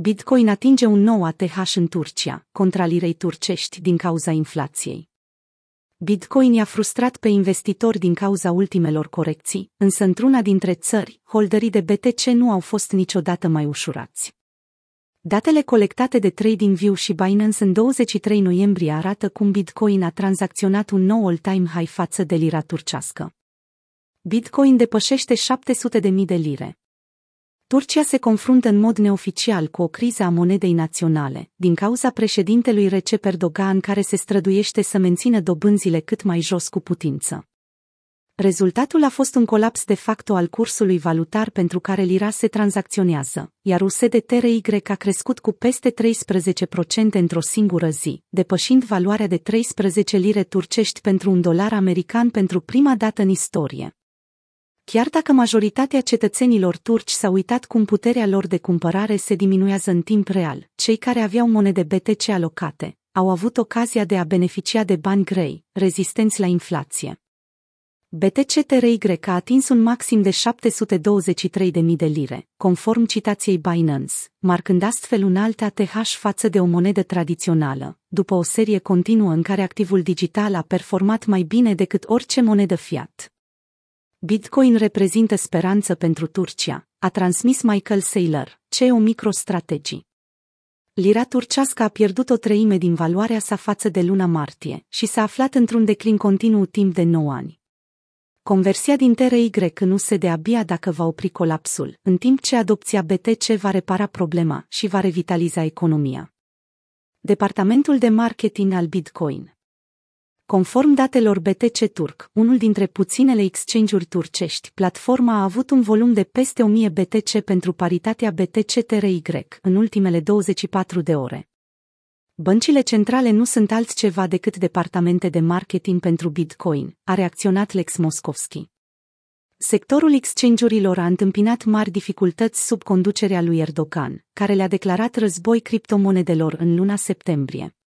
Bitcoin atinge un nou ATH în Turcia, contra lirei turcești din cauza inflației. Bitcoin i-a frustrat pe investitori din cauza ultimelor corecții, însă într-una dintre țări, holderii de BTC nu au fost niciodată mai ușurați. Datele colectate de TradingView și Binance în 23 noiembrie arată cum Bitcoin a tranzacționat un nou all-time high față de lira turcească. Bitcoin depășește 700.000 de lire. Turcia se confruntă în mod neoficial cu o criză a monedei naționale, din cauza președintelui Recep Erdogan care se străduiește să mențină dobânzile cât mai jos cu putință. Rezultatul a fost un colaps de facto al cursului valutar pentru care lira se tranzacționează, iar USDTRY a crescut cu peste 13% într-o singură zi, depășind valoarea de 13 lire turcești pentru un dolar american pentru prima dată în istorie. Chiar dacă majoritatea cetățenilor turci s-au uitat cum puterea lor de cumpărare se diminuează în timp real, cei care aveau monede BTC alocate au avut ocazia de a beneficia de bani grei, rezistenți la inflație. BTC TRY a atins un maxim de 723.000 de lire, conform citației Binance, marcând astfel un alt ATH față de o monedă tradițională, după o serie continuă în care activul digital a performat mai bine decât orice monedă fiat. Bitcoin reprezintă speranță pentru Turcia, a transmis Michael Saylor, CEO MicroStrategy. Lira turcească a pierdut o treime din valoarea sa față de luna martie și s-a aflat într-un declin continuu timp de 9 ani. Conversia din TRY nu se de abia dacă va opri colapsul, în timp ce adopția BTC va repara problema și va revitaliza economia. Departamentul de marketing al Bitcoin Conform datelor BTC Turk, unul dintre puținele exchange-uri turcești, platforma a avut un volum de peste 1000 BTC pentru paritatea BTC-TRY în ultimele 24 de ore. Băncile centrale nu sunt altceva decât departamente de marketing pentru Bitcoin, a reacționat Lex Moskovski. Sectorul exchange-urilor a întâmpinat mari dificultăți sub conducerea lui Erdogan, care le-a declarat război criptomonedelor în luna septembrie.